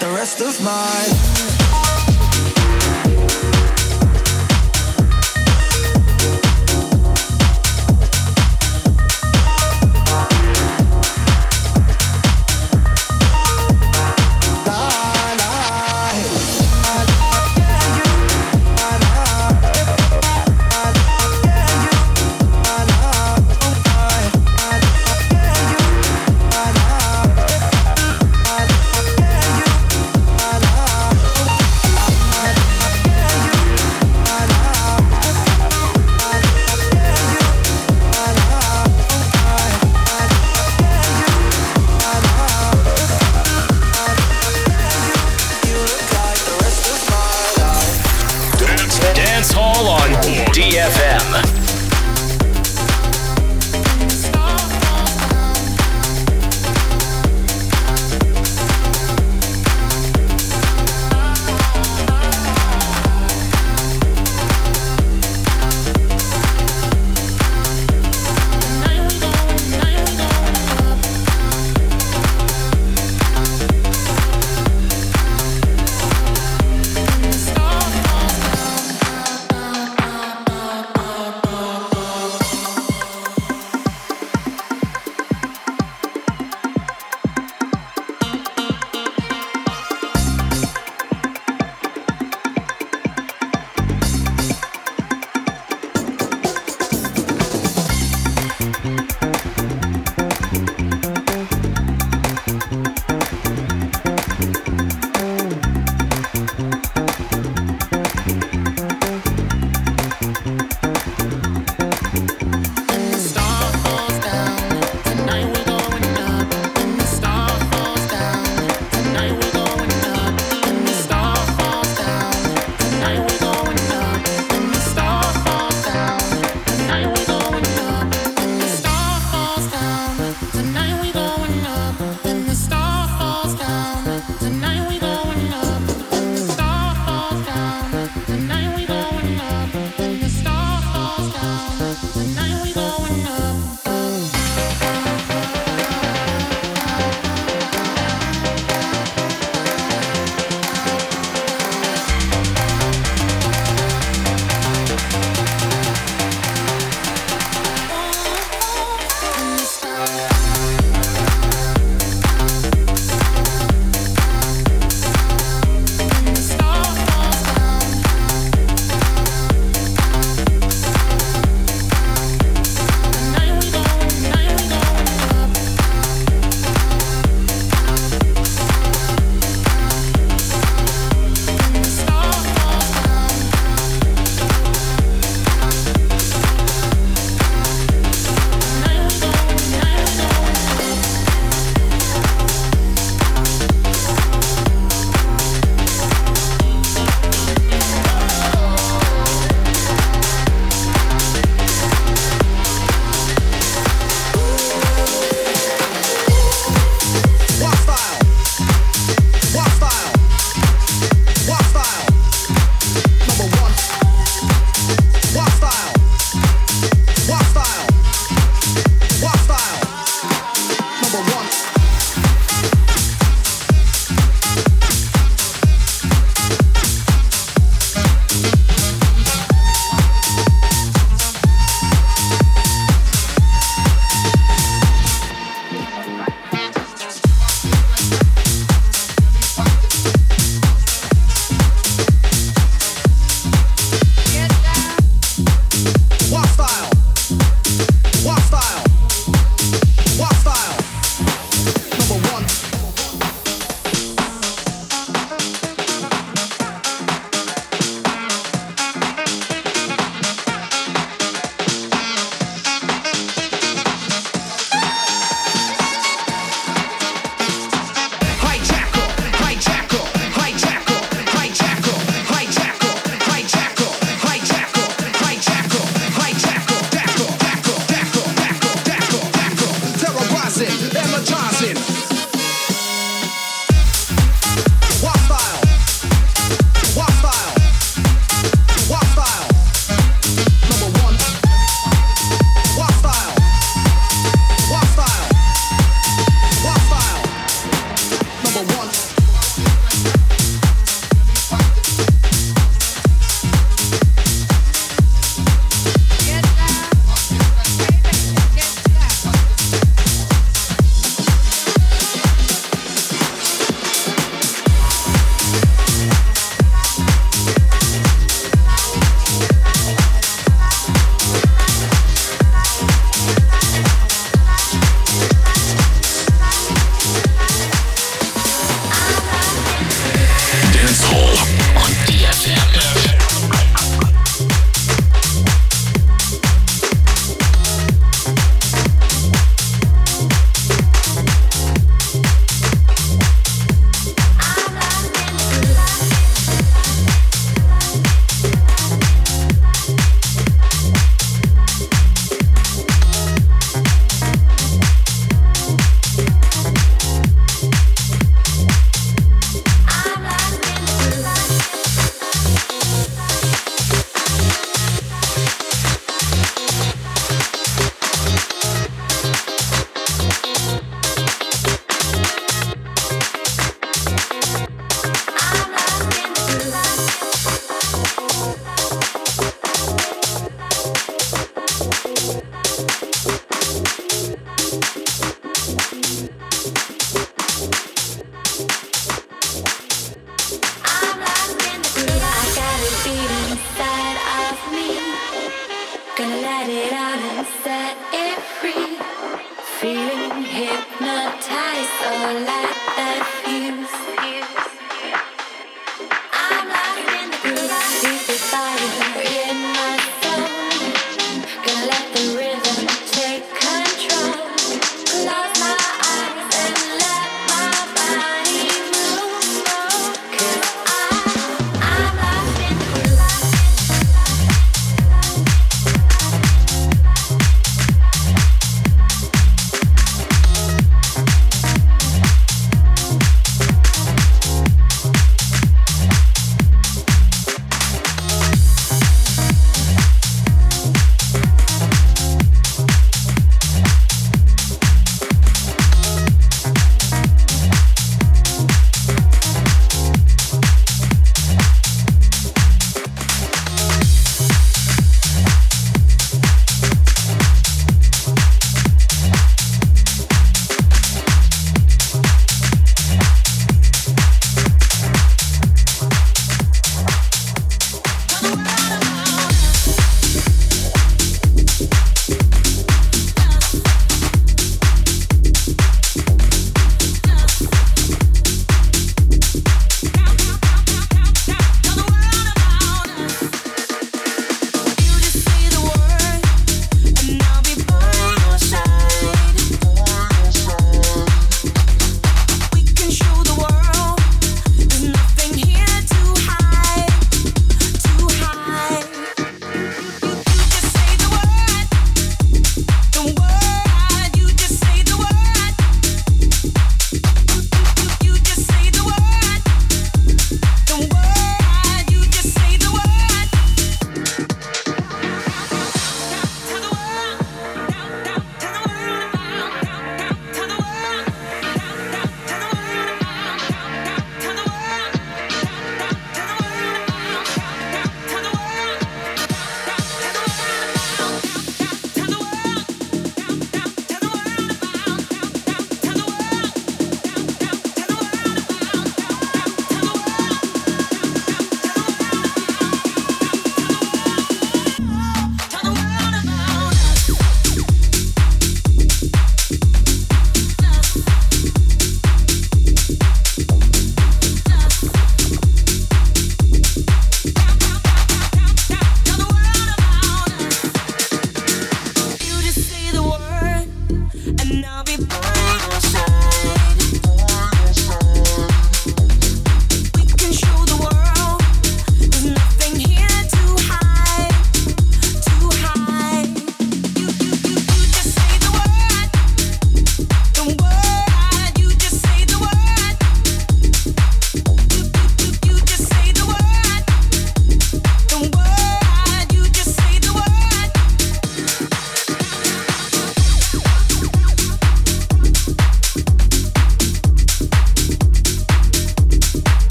the rest of my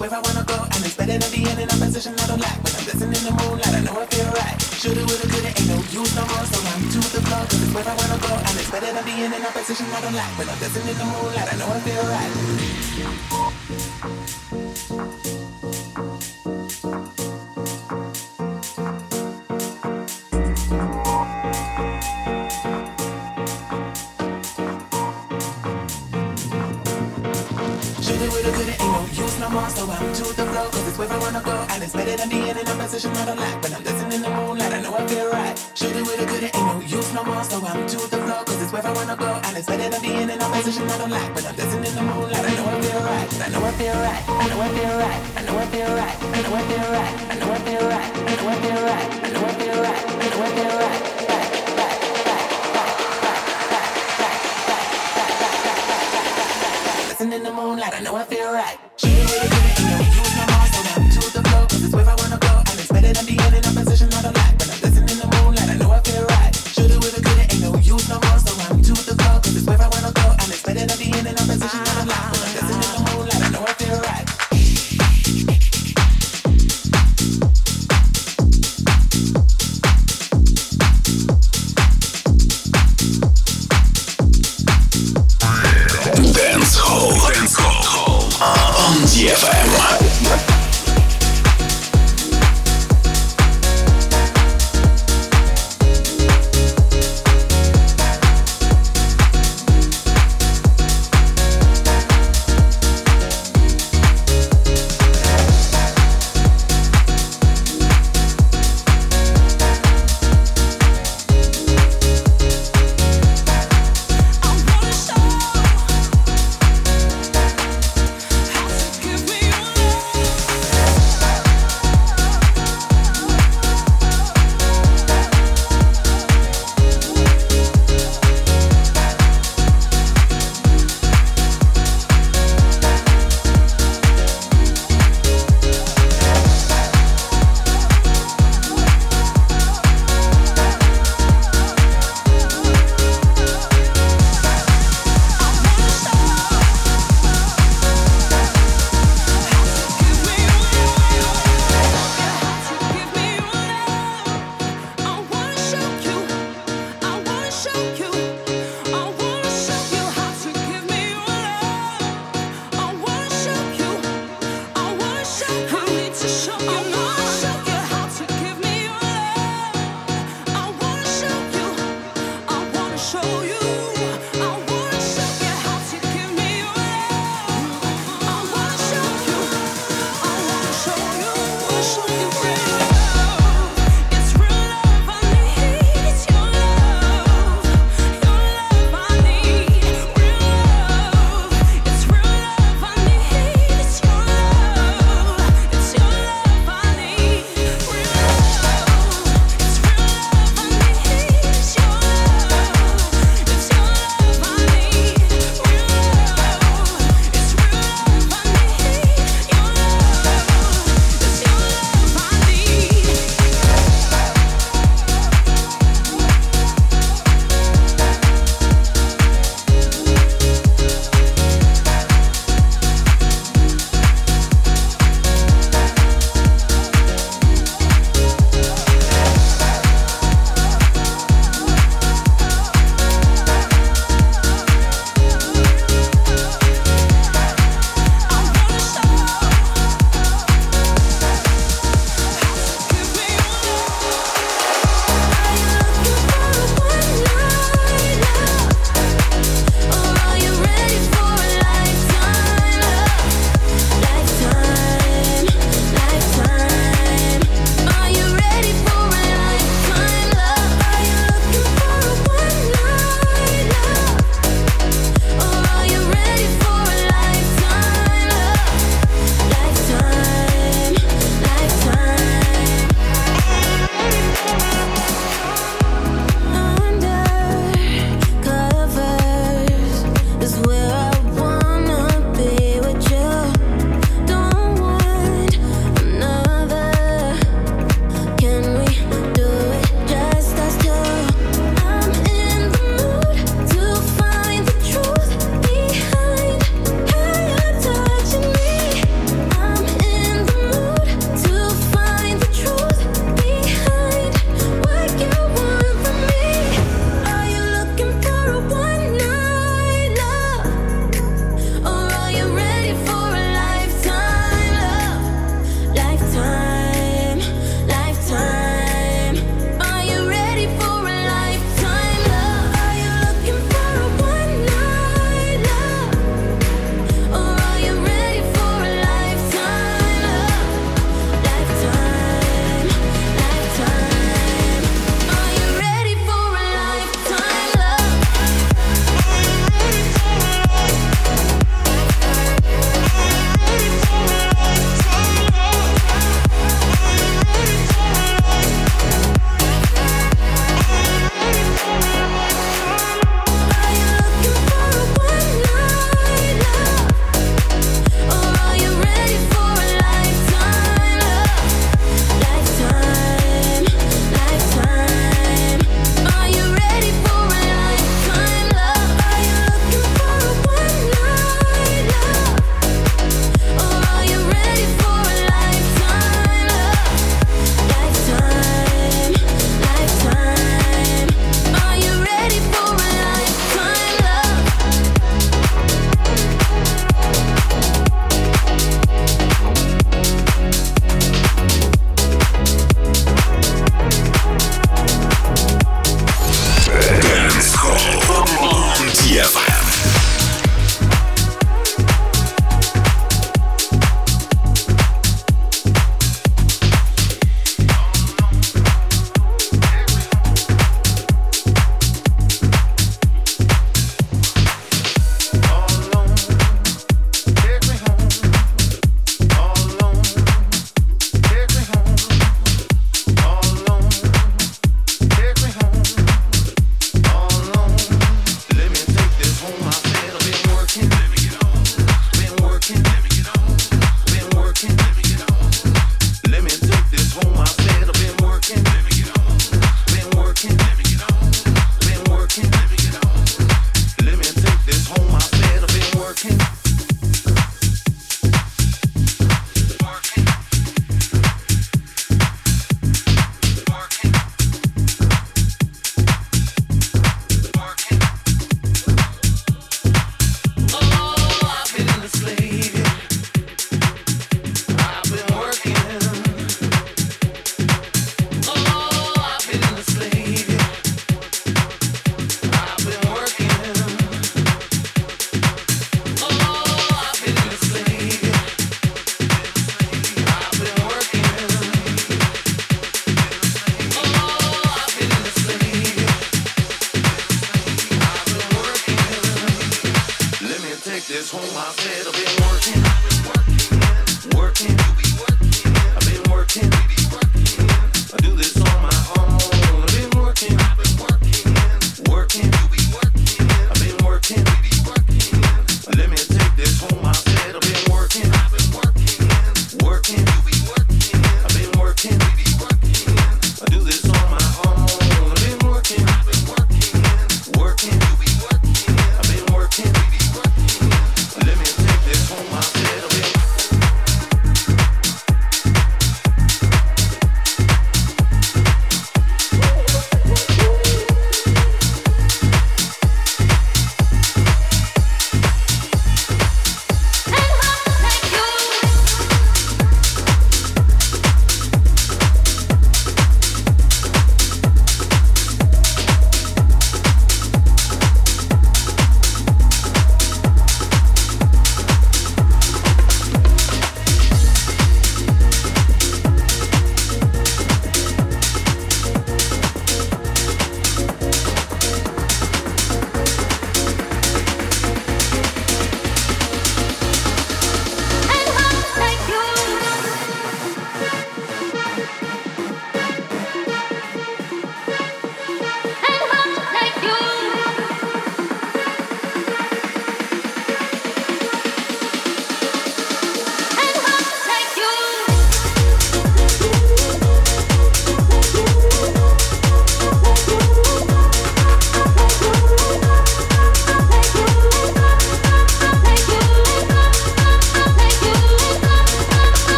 where I wanna go. And it's better than being in a position I don't like. But I'm dancing in the moonlight, I know I feel right. Shoulda with a good, it ain't no use no more. So I'm to the floor, cause it's where I wanna go. And it's better than being in a position I don't like. But I'm dancing in the moonlight, I know I feel right. wherever I wanna go. And it's better than the end in a position that I like. When I'm dancing in the moonlight, I know I feel right. Shoot it with a good, it ain't no use no more. So I'm to the floor, cause it's where I wanna go. And it's better than the end in a position that I like. When I'm dancing in the moonlight, I know I feel right. I know I feel right. I know I feel right. I know I feel right. I know I feel right. I know I feel right. I know I feel right. I know I feel right. I know I feel right.